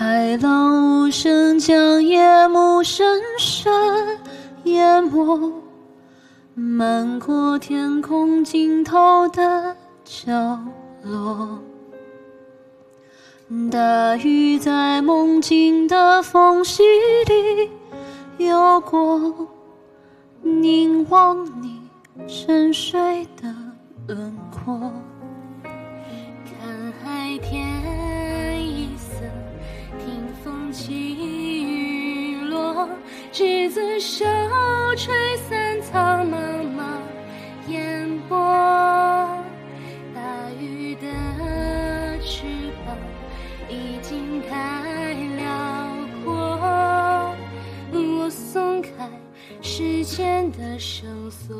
海浪无声将夜幕深深淹没，漫过天空尽头的角落。大雨在梦境的缝隙里游过，凝望你沉睡的轮廓。看海天执子手，吹散苍茫茫烟波。大鱼的翅膀已经太辽阔，我松开时间的绳索。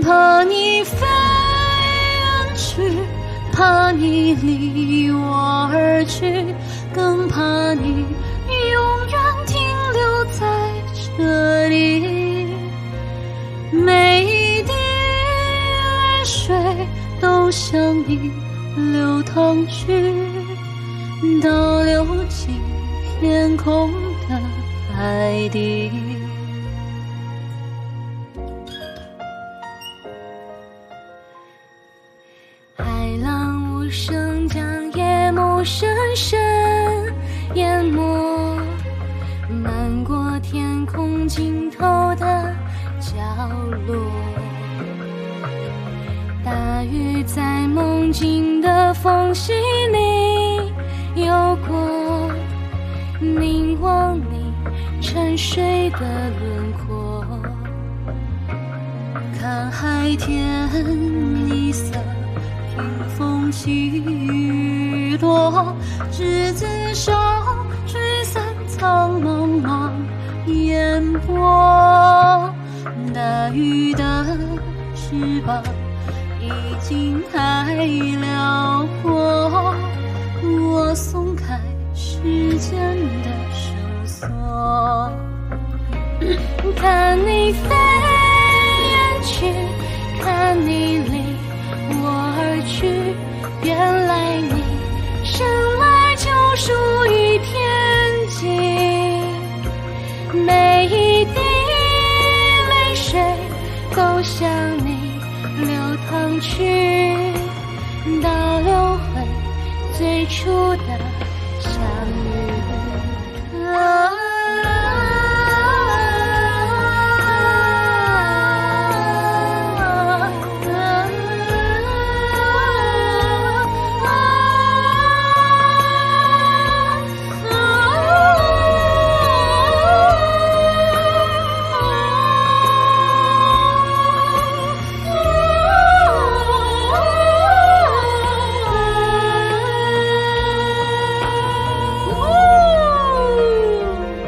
怕你飞远去，怕你离我而去，你流淌去，倒流进天空的海底。海浪无声将夜幕深深淹没，漫过天空尽头的角落。静的缝隙里有过，凝望你沉睡的轮廓。看海天一色，听风起雨落，执子手，吹散苍茫茫烟波。大雨的翅膀已经太辽阔，我松开时间的绳索。看你飞远去，看你离我而去，原来你生来就属于天际。每一滴泪水都向你流淌去，倒流回最初的